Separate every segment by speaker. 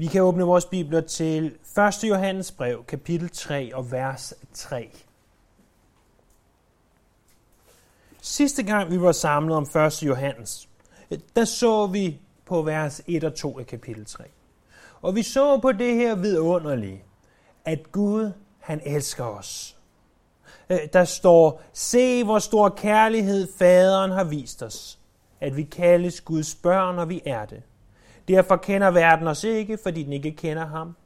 Speaker 1: Vi kan åbne vores bibler til 1. Johannes brev, kapitel 3 og vers 3. Sidste gang vi var samlet om 1. Johannes, der så vi på vers 1 og 2 af kapitel 3. Og vi så på det her vidunderlige, at Gud, han elsker os. Øh, der står, se hvor stor kærlighed faderen har vist os, at vi kaldes Guds børn, og vi er det. Derfor kender verden os ikke, fordi den ikke kender ham.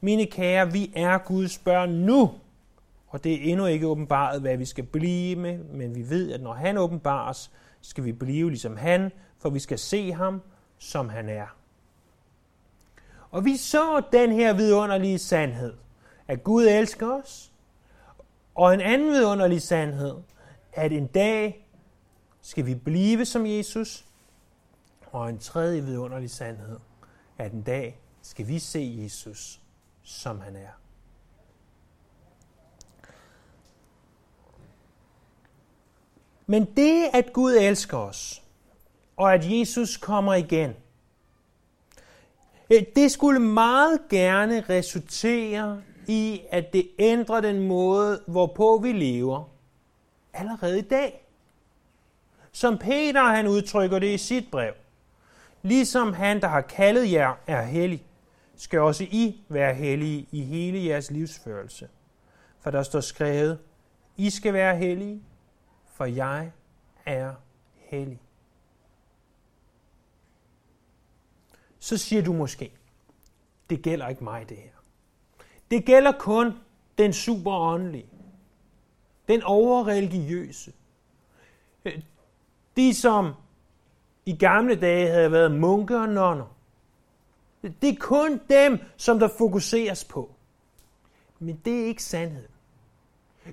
Speaker 1: Mine kære, vi er Guds børn nu, og det er endnu ikke åbenbaret, hvad vi skal blive med, men vi ved, at når han åbenbares, skal vi blive ligesom han, for vi skal se ham, som han er. Og vi så den her vidunderlige sandhed, at Gud elsker os, og en anden vidunderlig sandhed, at en dag skal vi blive som Jesus, og en tredje vidunderlig sandhed, at en dag skal vi se Jesus, som han er. Men det, at Gud elsker os, og at Jesus kommer igen, eh, det skulle meget gerne resultere i, at det ændrer den måde, hvorpå vi lever allerede i dag. Som Peter han udtrykker det i sit brev. Ligesom han, der har kaldet jer, er hellig, skal også I være hellige i hele jeres livsførelse. For der står skrevet, I skal være hellige, for jeg er hellig. Så siger du måske, det gælder ikke mig det her. Det gælder kun den superåndelige, den overreligiøse, øh, de som i gamle dage havde været munke og nonner. Det er kun dem, som der fokuseres på. Men det er ikke sandheden.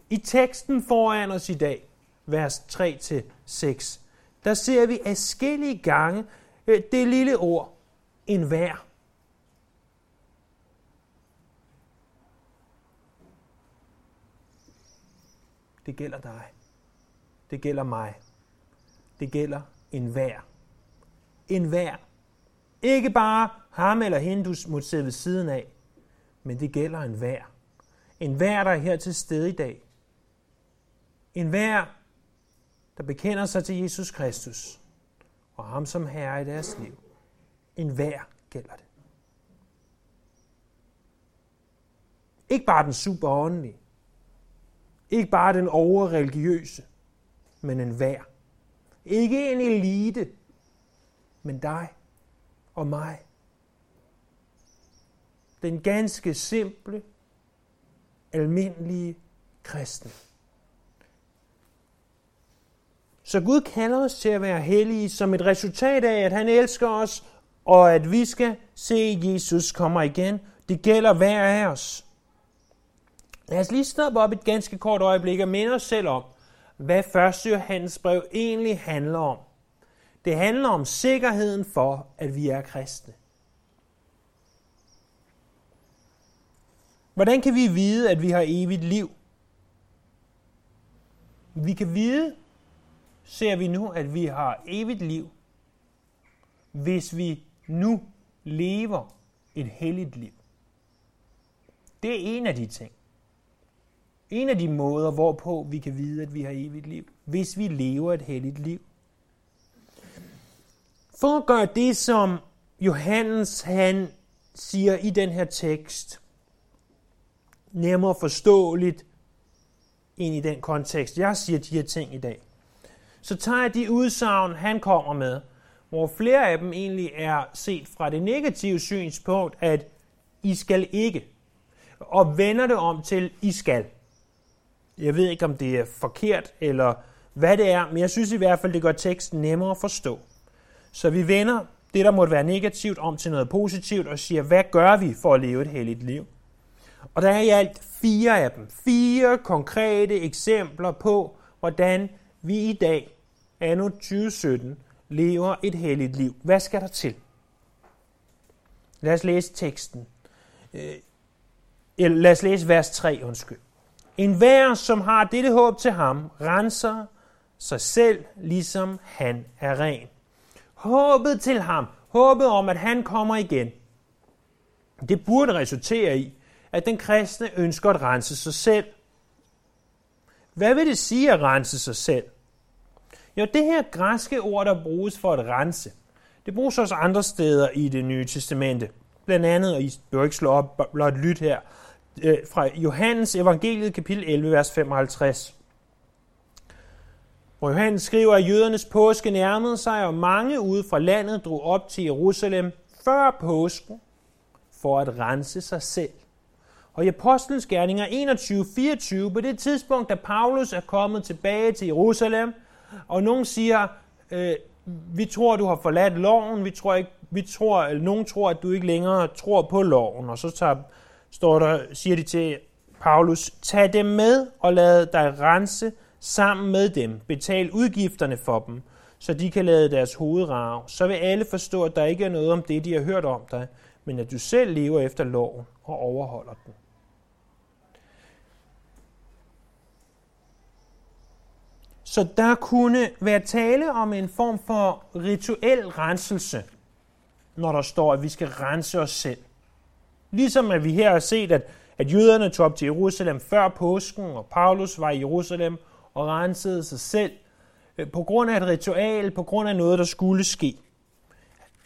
Speaker 1: I teksten foran os i dag, vers 3-6, der ser vi afskillige gange øh, det lille ord, en vær. Det gælder dig. Det gælder mig. Det gælder en vær. En vær. Ikke bare ham eller hende, du må sidde ved siden af, men det gælder en vær. En vær, der er her til stede i dag. En vær, der bekender sig til Jesus Kristus og ham som herre i deres liv. En vær gælder det. Ikke bare den superåndelige. Ikke bare den overreligiøse, men en vær. Ikke en elite, men dig og mig. Den ganske simple, almindelige kristne. Så Gud kalder os til at være hellige som et resultat af, at han elsker os, og at vi skal se, at Jesus kommer igen. Det gælder hver af os. Lad os lige stoppe op et ganske kort øjeblik og minde os selv om, hvad 1. Johannes brev egentlig handler om. Det handler om sikkerheden for, at vi er kristne. Hvordan kan vi vide, at vi har evigt liv? Vi kan vide, ser vi nu, at vi har evigt liv, hvis vi nu lever et helligt liv. Det er en af de ting. En af de måder, hvorpå vi kan vide, at vi har evigt liv, hvis vi lever et helligt liv. For at gøre det, som Johannes han siger i den her tekst, nemmere forståeligt ind i den kontekst, jeg siger de her ting i dag, så tager jeg de udsagn, han kommer med, hvor flere af dem egentlig er set fra det negative synspunkt, at I skal ikke, og vender det om til I skal. Jeg ved ikke, om det er forkert, eller hvad det er, men jeg synes i hvert fald, det gør teksten nemmere at forstå. Så vi vender det, der måtte være negativt, om til noget positivt, og siger, hvad gør vi for at leve et helligt liv? Og der er i alt fire af dem. Fire konkrete eksempler på, hvordan vi i dag, anno 2017, lever et helligt liv. Hvad skal der til? Lad os læse teksten. Øh, Eller lad os læse vers 3, undskyld. En hver, som har dette håb til ham, renser sig selv, ligesom han er ren. Håbet til ham, håbet om, at han kommer igen. Det burde resultere i, at den kristne ønsker at rense sig selv. Hvad vil det sige at rense sig selv? Jo, det her græske ord, der bruges for at rense, det bruges også andre steder i det nye testamente. Blandt andet, og I bør ikke slå op, blot lyt her, øh, fra Johannes evangeliet kapitel 11, vers 55. Hvor Johannes skriver, at jødernes påske nærmede sig, og mange ude fra landet drog op til Jerusalem før påsken for at rense sig selv. Og i Apostlenes Gerninger 21-24, på det tidspunkt, da Paulus er kommet tilbage til Jerusalem, og nogen siger, øh, vi tror, du har forladt loven, vi tror ikke, vi tror, eller nogen tror, at du ikke længere tror på loven, og så tager, står der, siger de til Paulus, tag dem med og lad dig rense sammen med dem. Betal udgifterne for dem, så de kan lade deres hoved rave. Så vil alle forstå, at der ikke er noget om det, de har hørt om dig, men at du selv lever efter loven og overholder den. Så der kunne være tale om en form for rituel renselse, når der står, at vi skal rense os selv. Ligesom at vi her har set, at, at jøderne tog op til Jerusalem før påsken, og Paulus var i Jerusalem og rensede sig selv øh, på grund af et ritual, på grund af noget, der skulle ske.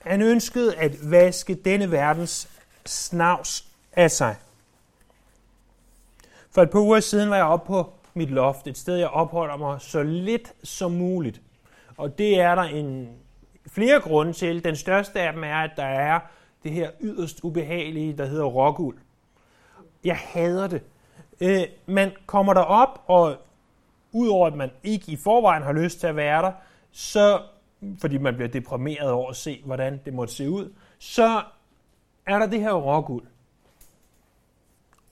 Speaker 1: Han ønskede at vaske denne verdens snavs af sig. For et par uger siden var jeg oppe på mit loft, et sted, jeg opholder mig så lidt som muligt. Og det er der en, flere grunde til. Den største af dem er, at der er det her yderst ubehagelige, der hedder rockuld. Jeg hader det. Øh, man kommer der op, og udover at man ikke i forvejen har lyst til at være der, så, fordi man bliver deprimeret over at se, hvordan det måtte se ud, så er der det her råguld.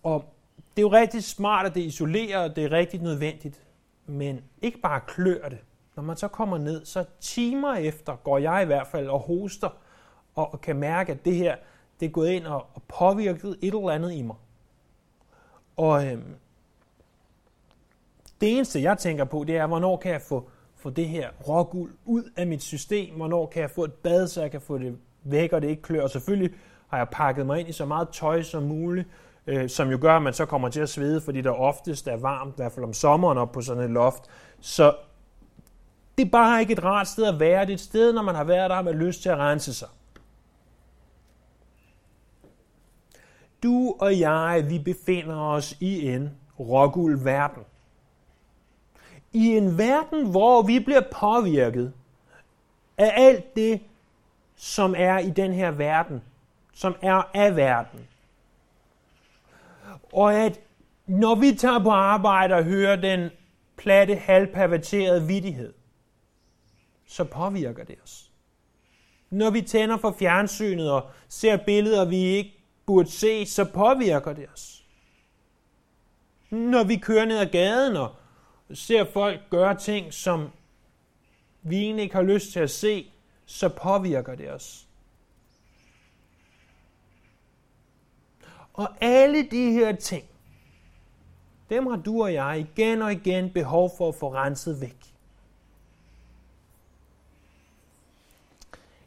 Speaker 1: Og det er jo rigtig smart, at det isolerer, og det er rigtig nødvendigt. Men ikke bare klør det. Når man så kommer ned, så timer efter går jeg i hvert fald og hoster, og kan mærke, at det her det er gået ind og påvirket et eller andet i mig. Og øhm, det eneste, jeg tænker på, det er, hvornår kan jeg få, få det her råguld ud af mit system? Hvornår kan jeg få et bad, så jeg kan få det væk, og det ikke klør? Og selvfølgelig har jeg pakket mig ind i så meget tøj som muligt, øh, som jo gør, at man så kommer til at svede, fordi der oftest er varmt, i hvert fald om sommeren op på sådan et loft. Så det er bare ikke et rart sted at være. Det er et sted, når man har været der, har man lyst til at rense sig. Du og jeg, vi befinder os i en råguld verden. I en verden, hvor vi bliver påvirket af alt det, som er i den her verden, som er af verden. Og at når vi tager på arbejde og hører den platte, halvperverterede vidighed, så påvirker det os. Når vi tænder for fjernsynet og ser billeder, vi ikke burde se, så påvirker det os. Når vi kører ned ad gaden og ser folk gøre ting, som vi egentlig ikke har lyst til at se, så påvirker det os. Og alle de her ting, dem har du og jeg igen og igen behov for at få renset væk.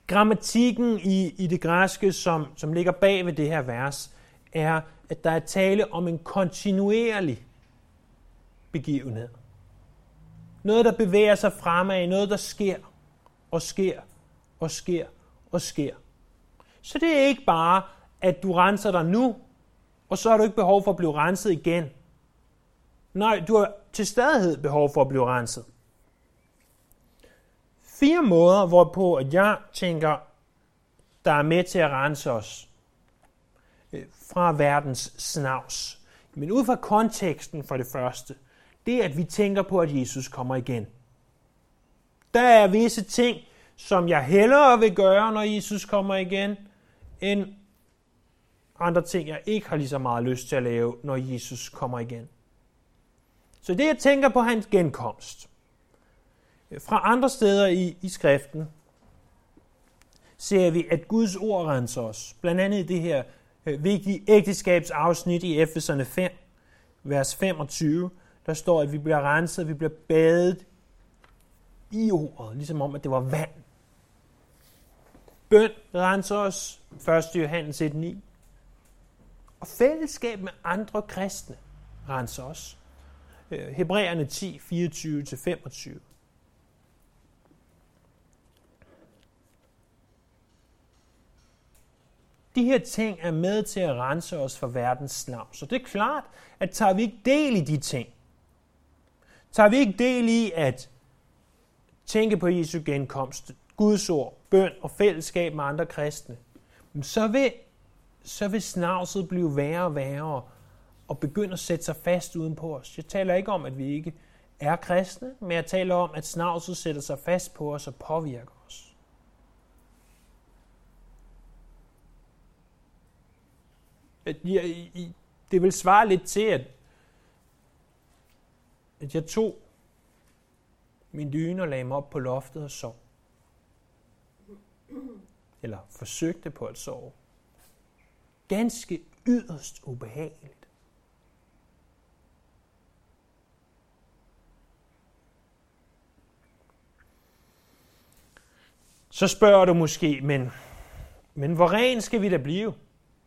Speaker 1: Grammatikken i, i det græske, som, som ligger bag ved det her vers, er, at der er tale om en kontinuerlig begivenhed. Noget, der bevæger sig fremad, noget, der sker og sker og sker og sker. Så det er ikke bare, at du renser dig nu, og så har du ikke behov for at blive renset igen. Nej, du har til stadighed behov for at blive renset. Fire måder, hvorpå at jeg tænker, der er med til at rense os øh, fra verdens snavs. Men ud fra konteksten for det første, det er, at vi tænker på, at Jesus kommer igen. Der er visse ting, som jeg hellere vil gøre, når Jesus kommer igen, end andre ting, jeg ikke har lige så meget lyst til at lave, når Jesus kommer igen. Så det, jeg tænker på hans genkomst. Fra andre steder i, i skriften ser vi, at Guds ord renser os. Blandt andet i det her øh, vigtige ægteskabsafsnit i Efeserne 5, vers 25, der står, at vi bliver renset, vi bliver badet i ordet, ligesom om, at det var vand. Bøn renser os, 1. Johannes 1.9. Og fællesskab med andre kristne renser os. Øh, Hebræerne 10, 24-25. De her ting er med til at rense os for verdens slam. Så det er klart, at tager vi ikke del i de ting, tager vi ikke del i at tænke på Jesu genkomst, Guds ord, bøn og fællesskab med andre kristne, så vil, så vil snavset blive værre og værre og begynde at sætte sig fast uden på os. Jeg taler ikke om, at vi ikke er kristne, men jeg taler om, at snavset sætter sig fast på os og påvirker os. Det vil svare lidt til, at, at jeg tog min dyne og lagde mig op på loftet og sov. Eller forsøgte på at sove. Ganske yderst ubehageligt. Så spørger du måske, men, men hvor ren skal vi da blive?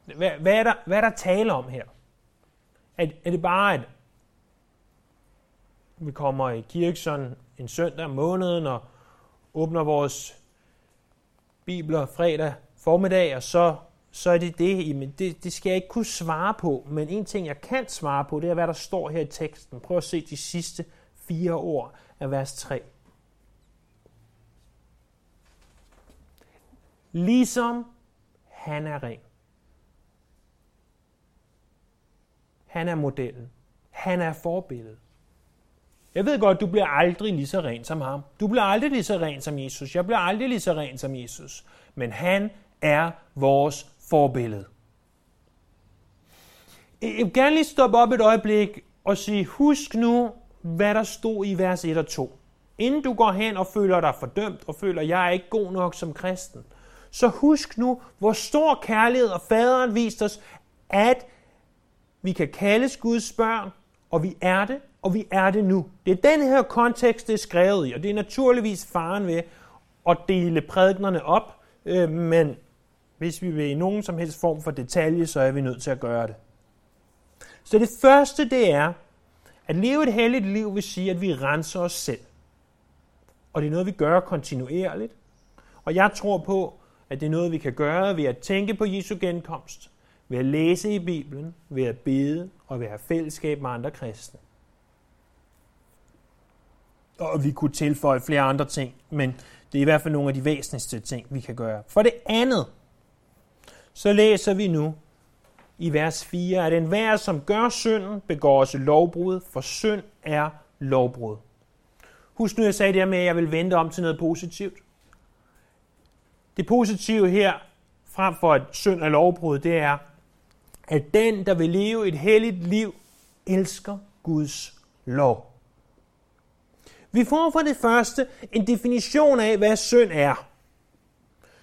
Speaker 1: Hvad, hvad, er der, hvad er der tale om her? Er, er det bare, et vi kommer i kirke sådan en søndag om måneden og åbner vores bibler fredag formiddag, og så, så er det det. Jamen, det. Det skal jeg ikke kunne svare på, men en ting, jeg kan svare på, det er, hvad der står her i teksten. Prøv at se de sidste fire ord af vers 3. Ligesom han er ren. Han er modellen. Han er forbilledet. Jeg ved godt, du bliver aldrig lige så ren som ham. Du bliver aldrig lige så ren som Jesus. Jeg bliver aldrig lige så ren som Jesus. Men han er vores forbillede. Jeg vil gerne lige stoppe op et øjeblik og sige, husk nu, hvad der stod i vers 1 og 2. Inden du går hen og føler dig fordømt og føler, at jeg er ikke god nok som kristen, så husk nu, hvor stor kærlighed og faderen viste os, at vi kan kaldes Guds børn, og vi er det, og vi er det nu. Det er den her kontekst, det er skrevet i, og det er naturligvis faren ved at dele prædiknerne op, øh, men hvis vi vil i nogen som helst form for detalje, så er vi nødt til at gøre det. Så det første, det er, at leve et helligt liv vil sige, at vi renser os selv. Og det er noget, vi gør kontinuerligt. Og jeg tror på, at det er noget, vi kan gøre ved at tænke på Jesu genkomst, ved at læse i Bibelen, ved at bede og ved at have fællesskab med andre kristne. Og vi kunne tilføje flere andre ting, men det er i hvert fald nogle af de væsentligste ting, vi kan gøre. For det andet, så læser vi nu i vers 4, at enhver, som gør synden, begår også lovbrud, for synd er lovbrud. Husk nu, jeg sagde det her med, at jeg vil vente om til noget positivt. Det positive her, frem for at synd er lovbrud, det er, at den, der vil leve et helligt liv, elsker Guds lov. Vi får for det første en definition af, hvad synd er.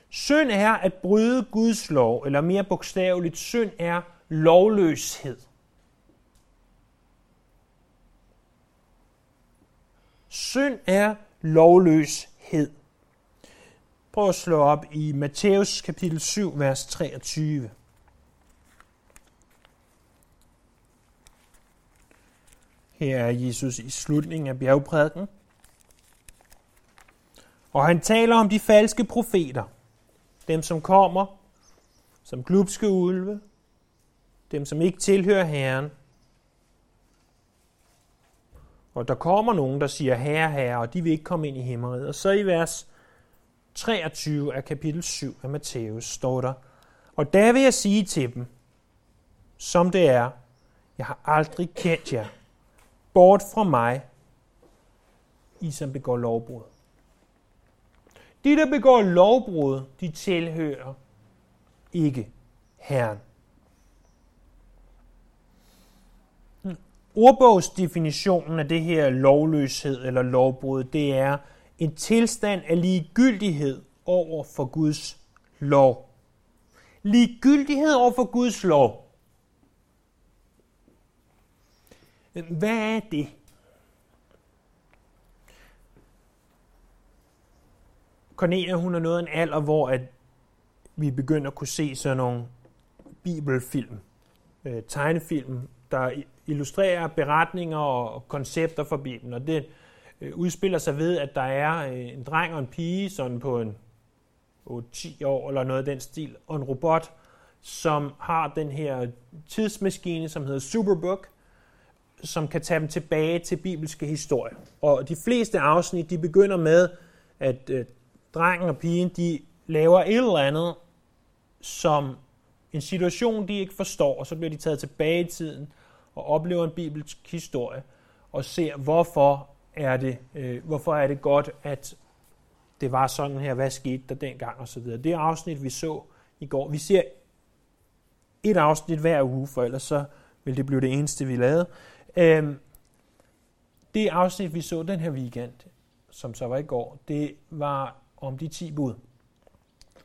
Speaker 1: Synd er at bryde Guds lov, eller mere bogstaveligt, synd er lovløshed. Synd er lovløshed. Prøv at slå op i Matthæus kapitel 7, vers 23. Her er Jesus i slutningen af bjergprædiken. Og han taler om de falske profeter. Dem, som kommer som glupske ulve. Dem, som ikke tilhører Herren. Og der kommer nogen, der siger, herre, herre, og de vil ikke komme ind i himmeriget. Og så i vers 23 af kapitel 7 af Matthæus står der, Og der vil jeg sige til dem, som det er, jeg har aldrig kendt jer. Bort fra mig, I som begår lovbrud. De, der begår lovbrud, de tilhører ikke Herren. Ordbogsdefinitionen af det her lovløshed eller lovbrud, det er en tilstand af ligegyldighed over for Guds lov. Ligegyldighed over for Guds lov. Hvad er det? Cornelia, hun er nået en alder, hvor at vi begynder at kunne se sådan nogle bibelfilm. øh, tegnefilm, der illustrerer beretninger og koncepter for Bibelen. Og det øh, udspiller sig ved, at der er øh, en dreng og en pige, sådan på en 8-10 år eller noget af den stil, og en robot, som har den her tidsmaskine, som hedder Superbook, som kan tage dem tilbage til bibelske historier. Og de fleste afsnit, de begynder med, at øh, drengen og pigen, de laver et eller andet, som en situation, de ikke forstår, og så bliver de taget tilbage i tiden og oplever en bibelsk historie og ser, hvorfor er det, øh, hvorfor er det godt, at det var sådan her, hvad skete der dengang og så videre. Det afsnit, vi så i går, vi ser et afsnit hver uge, for ellers så vil det blive det eneste, vi lavede. Øhm, det afsnit, vi så den her weekend, som så var i går, det var om de 10 bud.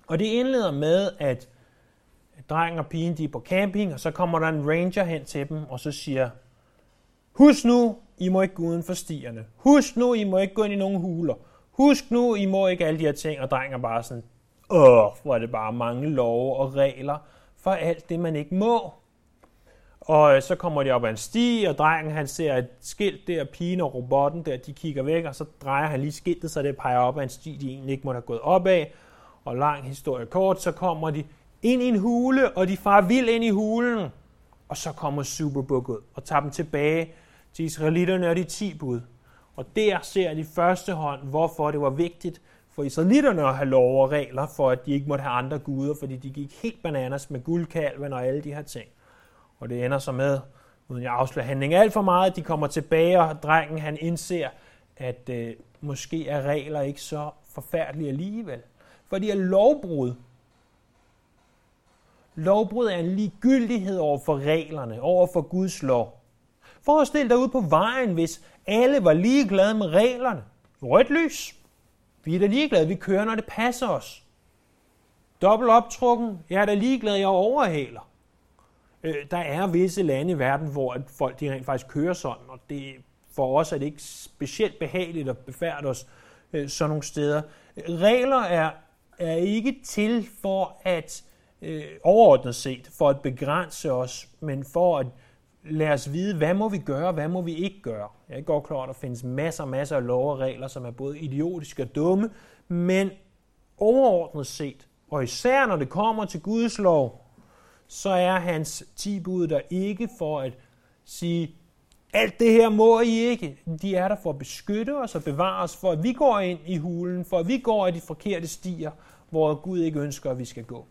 Speaker 1: Og det indleder med, at drengen og pigen de er på camping, og så kommer der en ranger hen til dem, og så siger, husk nu, I må ikke gå uden for stierne. Husk nu, I må ikke gå ind i nogen huler. Husk nu, I må ikke alle de her ting. Og drengen er bare sådan, åh, hvor er det bare mange love og regler for alt det, man ikke må. Og øh, så kommer de op ad en sti, og drengen han ser et skilt der, pigen og robotten der, de kigger væk, og så drejer han lige skiltet, så det peger op ad en sti, de egentlig ikke må have gået op af. Og lang historie kort, så kommer de ind i en hule, og de farer vild ind i hulen. Og så kommer Superbook ud og tager dem tilbage til israelitterne og de 10 bud. Og der ser de første hånd, hvorfor det var vigtigt for israelitterne at have lov og regler, for at de ikke måtte have andre guder, fordi de gik helt bananas med guldkalven og alle de her ting. Og det ender så med, uden jeg afslører handlingen alt for meget, at de kommer tilbage, og drengen han indser, at øh, måske er regler ikke så forfærdelige alligevel. For de er lovbrud. Lovbrud er en ligegyldighed over for reglerne, over for Guds lov. Forestil dig ud på vejen, hvis alle var ligeglade med reglerne. Rødt lys. Vi er da ligeglade, vi kører, når det passer os. Dobbelt optrukken. Jeg er da ligeglad, jeg overhaler. Øh, der er visse lande i verden, hvor at folk de rent faktisk kører sådan, og det, for os er det ikke specielt behageligt at befærde os øh, sådan nogle steder. Regler er, er ikke til for at øh, overordnet set, for at begrænse os, men for at lade os vide, hvad må vi gøre, hvad må vi ikke gøre. Jeg er godt klar, at der findes masser og masser af lov og regler, som er både idiotiske og dumme, men overordnet set, og især når det kommer til Guds lov, så er hans ti bud der ikke for at sige, alt det her må I ikke. De er der for at beskytte os og bevare os, for at vi går ind i hulen, for at vi går i de forkerte stier, hvor Gud ikke ønsker, at vi skal gå.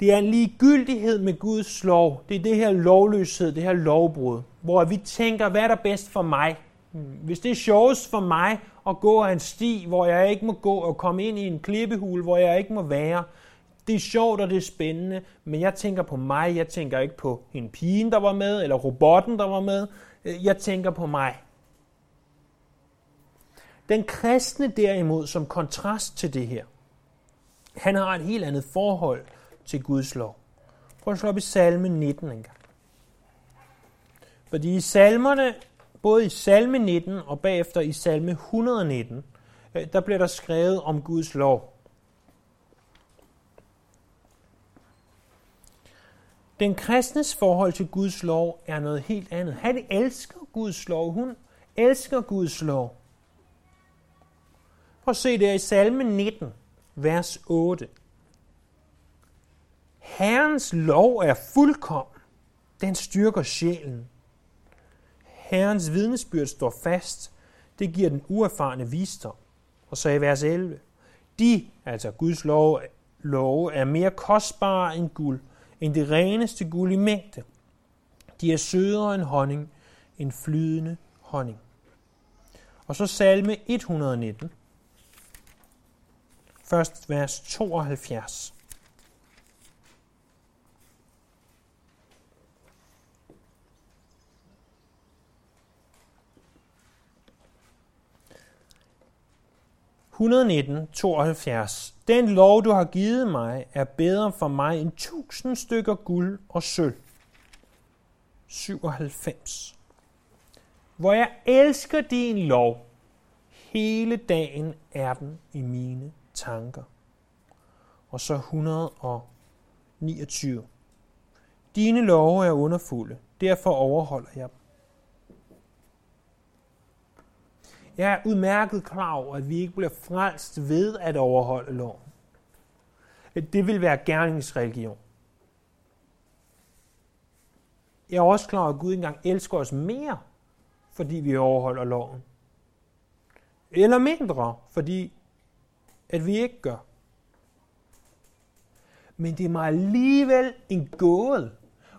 Speaker 1: Det er en ligegyldighed med Guds lov. Det er det her lovløshed, det her lovbrud, hvor vi tænker, hvad er der bedst for mig? Hvis det er sjovest for mig at gå af en sti, hvor jeg ikke må gå og komme ind i en klippehul, hvor jeg ikke må være, det er sjovt og det er spændende, men jeg tænker på mig, jeg tænker ikke på en pige, der var med, eller robotten, der var med. Øh, jeg tænker på mig. Den kristne derimod, som kontrast til det her, han har et helt andet forhold til Guds lov. Prøv at slå op i salme 19 engang. Fordi i salmerne, både i salme 19 og bagefter i salme 119, øh, der bliver der skrevet om Guds lov. Den kristnes forhold til Guds lov er noget helt andet. Han elsker Guds lov. Hun elsker Guds lov. Prøv at se det i salme 19, vers 8. Herrens lov er fuldkommen. Den styrker sjælen. Herrens vidnesbyrd står fast. Det giver den uerfarne visdom. Og så i vers 11. De, altså Guds lov, love, er mere kostbare end guld, end det reneste guld i mængde. De er sødere end honning, en flydende honning. Og så salme 119, først vers 72. (119:72). Den lov, du har givet mig, er bedre for mig end tusind stykker guld og sølv. 97. Hvor jeg elsker din lov, hele dagen er den i mine tanker. Og så 129. Dine love er underfulde, derfor overholder jeg dem. Jeg er udmærket klar over, at vi ikke bliver frelst ved at overholde loven. Det vil være gerningsreligion. Jeg er også klar over, at Gud engang elsker os mere, fordi vi overholder loven. Eller mindre, fordi at vi ikke gør. Men det er mig alligevel en gåde,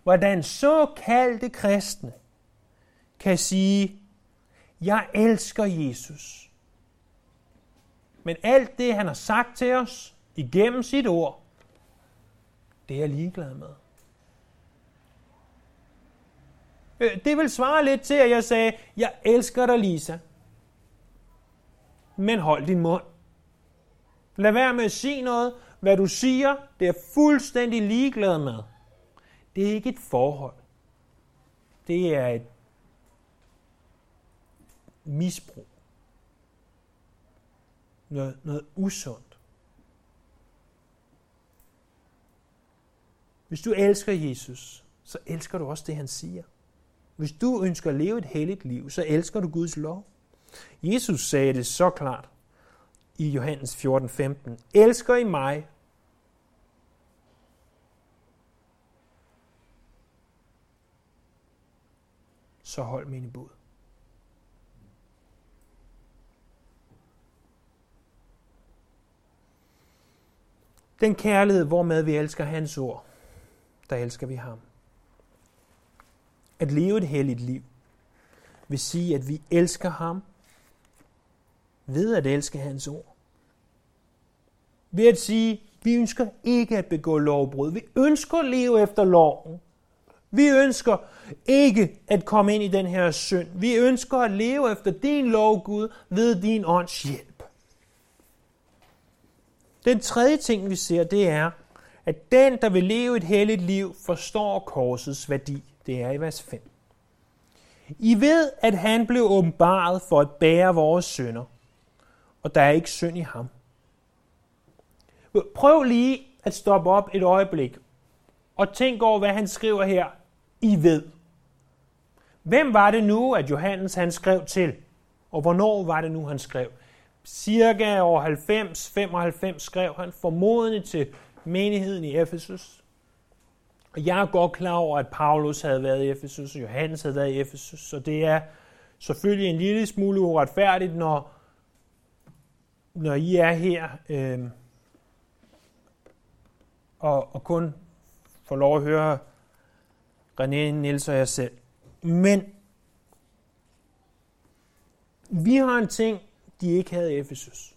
Speaker 1: hvordan såkaldte kristne kan sige, jeg elsker Jesus. Men alt det, han har sagt til os igennem sit ord, det er jeg ligeglad med. Øh, det vil svare lidt til, at jeg sagde, jeg elsker dig, Lisa. Men hold din mund. Lad være med at sige noget. Hvad du siger, det er fuldstændig ligeglad med. Det er ikke et forhold. Det er et misbrug. Noget, noget usundt. Hvis du elsker Jesus, så elsker du også det, han siger. Hvis du ønsker at leve et helligt liv, så elsker du Guds lov. Jesus sagde det så klart i Johannes 14:15. Elsker I mig, så hold mine bud. Den kærlighed, hvormed vi elsker hans ord, der elsker vi ham. At leve et helligt liv vil sige, at vi elsker ham ved at elske hans ord. Ved at sige, vi ønsker ikke at begå lovbrud. Vi ønsker at leve efter loven. Vi ønsker ikke at komme ind i den her synd. Vi ønsker at leve efter din lov, Gud, ved din ånds hjælp. Den tredje ting, vi ser, det er, at den, der vil leve et helligt liv, forstår korsets værdi. Det er i vers 5. I ved, at han blev åbenbaret for at bære vores synder, og der er ikke synd i ham. Prøv lige at stoppe op et øjeblik og tænk over, hvad han skriver her. I ved. Hvem var det nu, at Johannes han skrev til? Og hvornår var det nu, han skrev? Cirka år 90-95 skrev han formodentlig til menigheden i Efesus. Og jeg er godt klar over, at Paulus havde været i Efesus, og Johannes havde været i Efesus, så det er selvfølgelig en lille smule uretfærdigt, når, når I er her øh, og, og kun får lov at høre René, Niels og jeg selv. Men vi har en ting, de ikke havde i Efesus.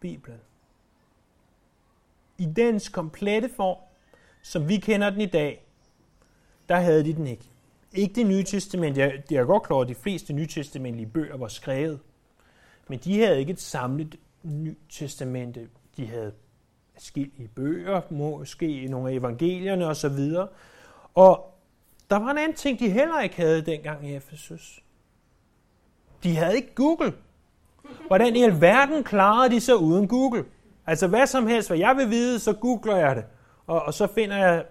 Speaker 1: Bibelen. I dens komplette form, som vi kender den i dag, der havde de den ikke. Ikke det nye testament. Jeg, jeg er godt klar at de fleste nytestamentlige bøger var skrevet. Men de havde ikke et samlet nyt testamente. De havde forskellige bøger, måske nogle af evangelierne osv. Og der var en anden ting, de heller ikke havde dengang i Efesus. De havde ikke Google. Hvordan i alverden klarede de sig uden Google? Altså hvad som helst, hvad jeg vil vide, så googler jeg det. Og, og så finder jeg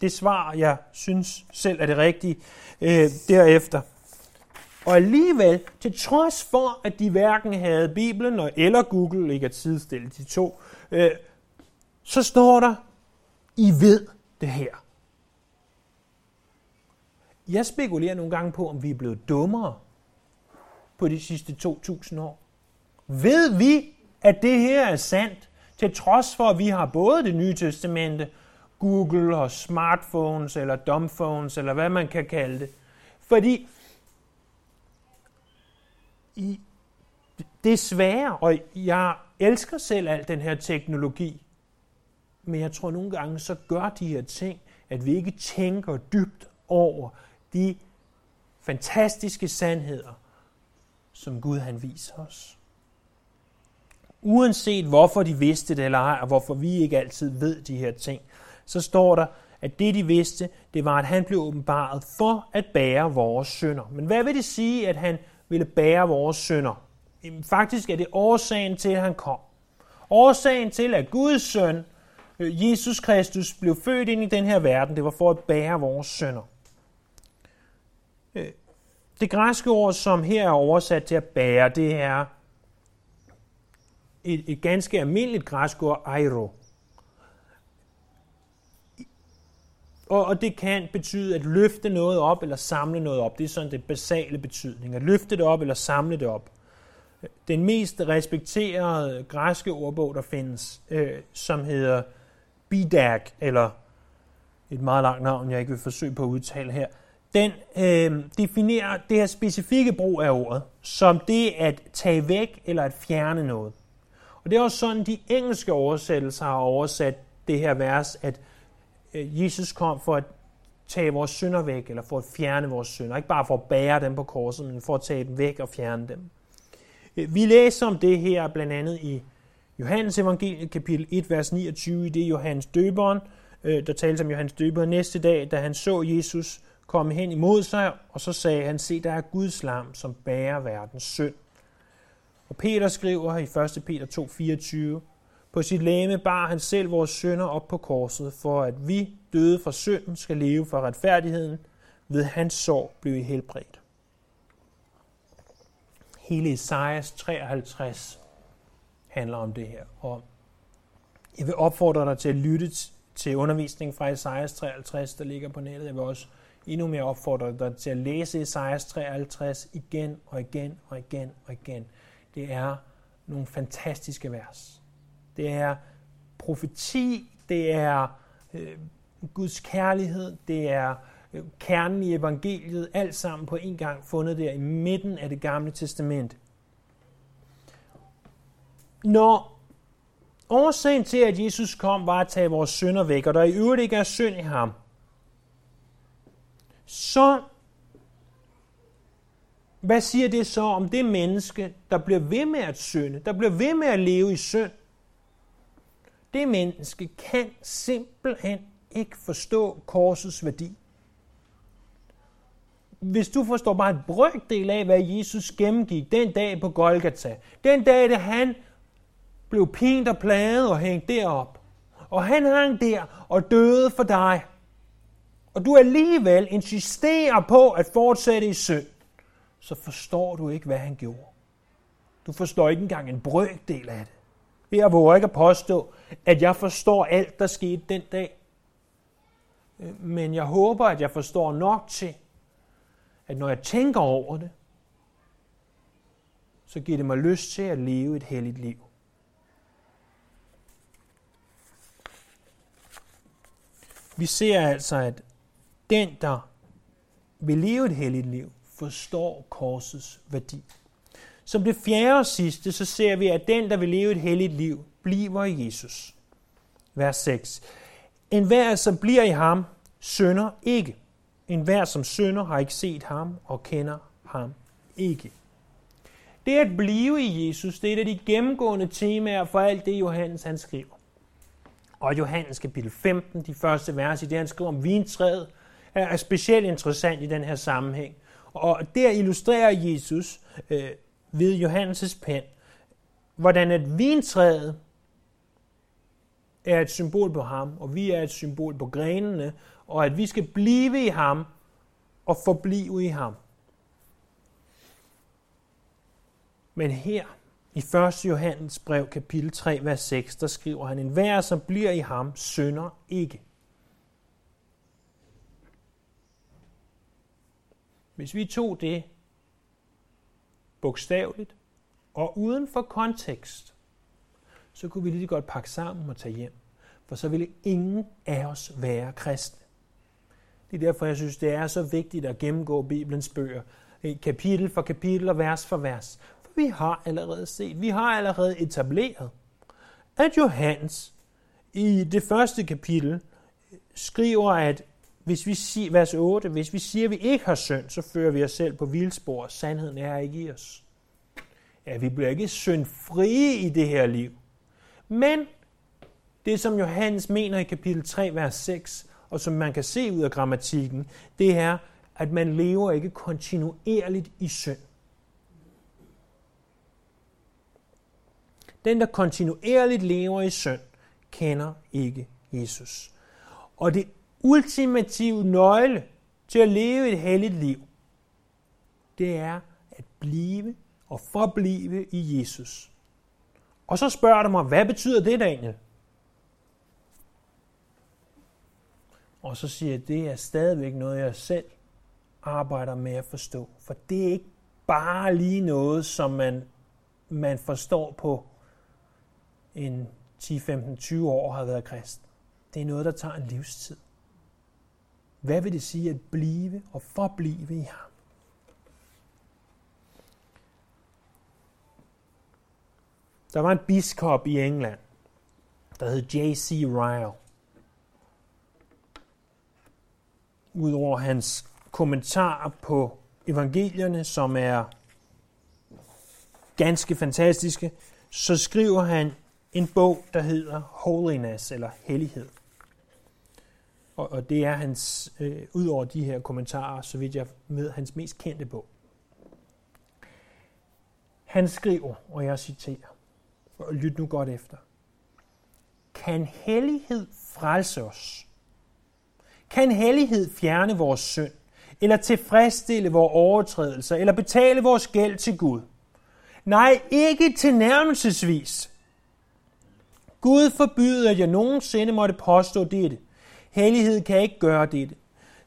Speaker 1: det svar, jeg synes selv er det rigtige øh, derefter. Og alligevel, til trods for, at de hverken havde Bibelen eller Google, ikke at sidestille de to, øh, så står der, I ved det her. Jeg spekulerer nogle gange på, om vi er blevet dummere på de sidste 2.000 år. Ved vi, at det her er sandt, til trods for, at vi har både det nye testamente, Google og smartphones eller dumbphones, eller hvad man kan kalde det. Fordi i, desværre, og jeg elsker selv al den her teknologi, men jeg tror nogle gange, så gør de her ting, at vi ikke tænker dybt over de fantastiske sandheder, som Gud han viser os. Uanset hvorfor de vidste det eller ej, og hvorfor vi ikke altid ved de her ting, så står der, at det de vidste, det var, at han blev åbenbaret for at bære vores synder. Men hvad vil det sige, at han ville bære vores synder? Faktisk er det årsagen til, at han kom. Årsagen til, at Guds søn, øh, Jesus Kristus, blev født ind i den her verden, det var for at bære vores synder. Øh, det græske ord, som her er oversat til at bære, det er et, et ganske almindeligt græsk ord, airo. Og, og det kan betyde at løfte noget op eller samle noget op. Det er sådan det basale betydning. At løfte det op eller samle det op. Den mest respekterede græske ordbog, der findes, øh, som hedder Bidag, eller et meget langt navn, jeg ikke vil forsøge på at udtale her, den øh, definerer det her specifikke brug af ordet som det at tage væk eller at fjerne noget. Og det er også sådan, de engelske oversættelser har oversat det her vers, at øh, Jesus kom for at tage vores synder væk, eller for at fjerne vores synder. Ikke bare for at bære dem på korset, men for at tage dem væk og fjerne dem. Øh, vi læser om det her blandt andet i Johannes evangeliet kapitel 1, vers 29, i det Johannes døberen, øh, der tales om Johannes døberen næste dag, da han så Jesus kom hen imod sig, og så sagde han, se, der er Guds lam, som bærer verdens synd. Og Peter skriver i 1. Peter 2:24, på sit læme bar han selv vores synder op på korset, for at vi, døde fra synden, skal leve for retfærdigheden. Ved hans sår blev I helbredt. Hele Esajas 53 handler om det her. Og jeg vil opfordre dig til at lytte til undervisningen fra Esajas 53, der ligger på nettet. Jeg vil også endnu mere opfordre dig til at læse Esajas 53 igen og igen og igen og igen. Det er nogle fantastiske vers. Det er profeti, det er øh, Guds kærlighed, det er øh, kernen i evangeliet, alt sammen på en gang fundet der i midten af det gamle testament. Når årsagen til, at Jesus kom, var at tage vores synder væk, og der i øvrigt ikke er synd i ham, så hvad siger det så om det menneske, der bliver ved med at synde, der bliver ved med at leve i synd? Det menneske kan simpelthen ikke forstå korsets værdi. Hvis du forstår bare en brøkdel af, hvad Jesus gennemgik den dag på Golgata, den dag, da han blev pint og plaget og hængt derop, og han hang der og døde for dig, og du alligevel insisterer på at fortsætte i synd, så forstår du ikke, hvad han gjorde. Du forstår ikke engang en brøkdel af det. Jeg våger ikke at påstå, at jeg forstår alt, der skete den dag. Men jeg håber, at jeg forstår nok til, at når jeg tænker over det, så giver det mig lyst til at leve et helligt liv. Vi ser altså, at den, der vil leve et helligt liv, forstår korsets værdi. Som det fjerde og sidste, så ser vi, at den, der vil leve et helligt liv, bliver i Jesus. Vers 6. En hver, som bliver i ham, sønder ikke. En hver, som sønder, har ikke set ham og kender ham ikke. Det at blive i Jesus, det er et af de gennemgående temaer for alt det, Johannes han skriver. Og Johannes kapitel 15, de første vers i det, han skriver om vintræet, er specielt interessant i den her sammenhæng. Og der illustrerer Jesus øh, ved Johannes' pen, hvordan at vintræet er et symbol på ham, og vi er et symbol på grenene, og at vi skal blive i ham og forblive i ham. Men her i 1. Johannes brev, kapitel 3, vers 6, der skriver han, en hver, som bliver i ham, synder ikke. Hvis vi tog det bogstaveligt og uden for kontekst, så kunne vi lige godt pakke sammen og tage hjem. For så ville ingen af os være kristne. Det er derfor, jeg synes, det er så vigtigt at gennemgå Bibelens bøger, kapitel for kapitel og vers for vers. For vi har allerede set, vi har allerede etableret, at Johannes i det første kapitel skriver, at hvis vi siger, vers 8, hvis vi siger, at vi ikke har synd, så fører vi os selv på vildspor. Sandheden er ikke i os. Ja, vi bliver ikke syndfrie i det her liv. Men det, som Johannes mener i kapitel 3, vers 6, og som man kan se ud af grammatikken, det er, at man lever ikke kontinuerligt i synd. den der kontinuerligt lever i synd, kender ikke Jesus. Og det ultimative nøgle til at leve et helligt liv, det er at blive og forblive i Jesus. Og så spørger du mig, hvad betyder det, Daniel? Og så siger jeg, det er stadigvæk noget, jeg selv arbejder med at forstå. For det er ikke bare lige noget, som man, man forstår på en 10, 15, 20 år har været kristen. Det er noget, der tager en livstid. Hvad vil det sige at blive og forblive i ham? Der var en biskop i England, der hed J.C. Ryle. Udover hans kommentarer på evangelierne, som er ganske fantastiske, så skriver han en bog, der hedder Holiness, eller Hellighed. Og, og det er hans, øh, ud over de her kommentarer, så vidt jeg med hans mest kendte bog. Han skriver, og jeg citerer, og lyt nu godt efter. Kan hellighed frelse os? Kan hellighed fjerne vores synd? Eller tilfredsstille vores overtrædelser? Eller betale vores gæld til Gud? Nej, ikke tilnærmelsesvis. Gud forbyder, at jeg nogensinde måtte påstå dette. Hellighed kan ikke gøre dette.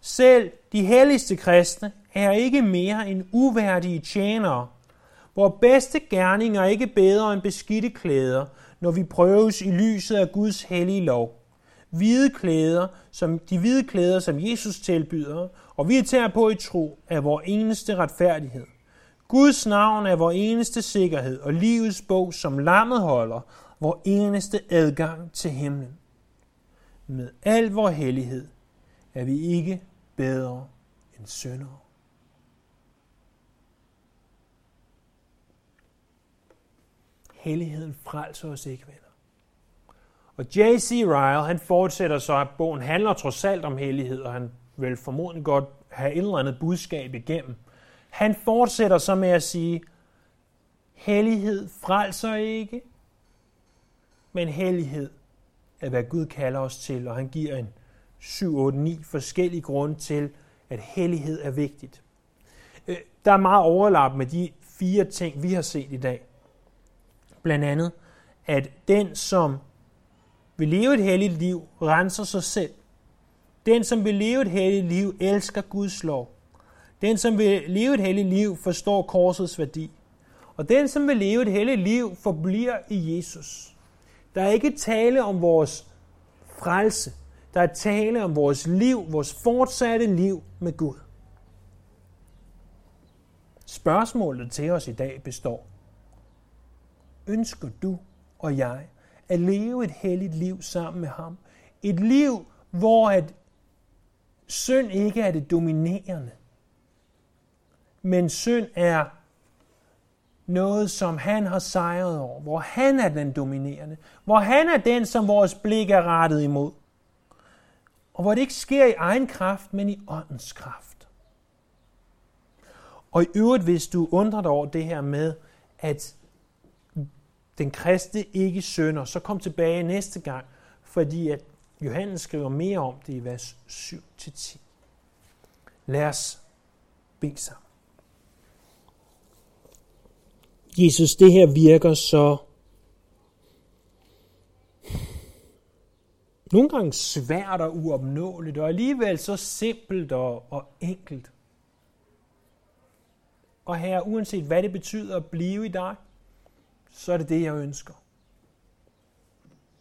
Speaker 1: Selv de helligste kristne er ikke mere end uværdige tjenere, hvor bedste gerninger ikke bedre end beskidte klæder, når vi prøves i lyset af Guds hellige lov. Hvide klæder, som de hvide klæder, som Jesus tilbyder, og vi tager på i tro, er vores eneste retfærdighed. Guds navn er vores eneste sikkerhed, og livets bog, som lammet holder, vores eneste adgang til himlen. Med al vor hellighed er vi ikke bedre end syndere. Helligheden frelser os ikke, venner. Og J.C. Ryle, han fortsætter så, at bogen handler trods alt om hellighed, og han vil formodentlig godt have et eller andet budskab igennem. Han fortsætter så med at sige, hellighed frelser ikke, men hellighed er, hvad Gud kalder os til, og han giver en 7, 8, 9 forskellige grunde til, at hellighed er vigtigt. Øh, der er meget overlap med de fire ting, vi har set i dag. Blandt andet, at den, som vil leve et helligt liv, renser sig selv. Den, som vil leve et helligt liv, elsker Guds lov. Den, som vil leve et helligt liv, forstår korsets værdi. Og den, som vil leve et helligt liv, forbliver i Jesus. Der er ikke tale om vores frelse. Der er tale om vores liv, vores fortsatte liv med Gud. Spørgsmålet til os i dag består. Ønsker du og jeg at leve et helligt liv sammen med ham? Et liv, hvor at synd ikke er det dominerende, men synd er noget, som han har sejret over, hvor han er den dominerende, hvor han er den, som vores blik er rettet imod, og hvor det ikke sker i egen kraft, men i åndens kraft. Og i øvrigt, hvis du undrer dig over det her med, at den kristne ikke sønder, så kom tilbage næste gang, fordi at Johannes skriver mere om det i vers 7-10. Lad os bede sammen. Jesus, det her virker så nogle gange svært og uopnåeligt, og alligevel så simpelt og, og enkelt. Og her, uanset hvad det betyder at blive i dig, så er det det, jeg ønsker.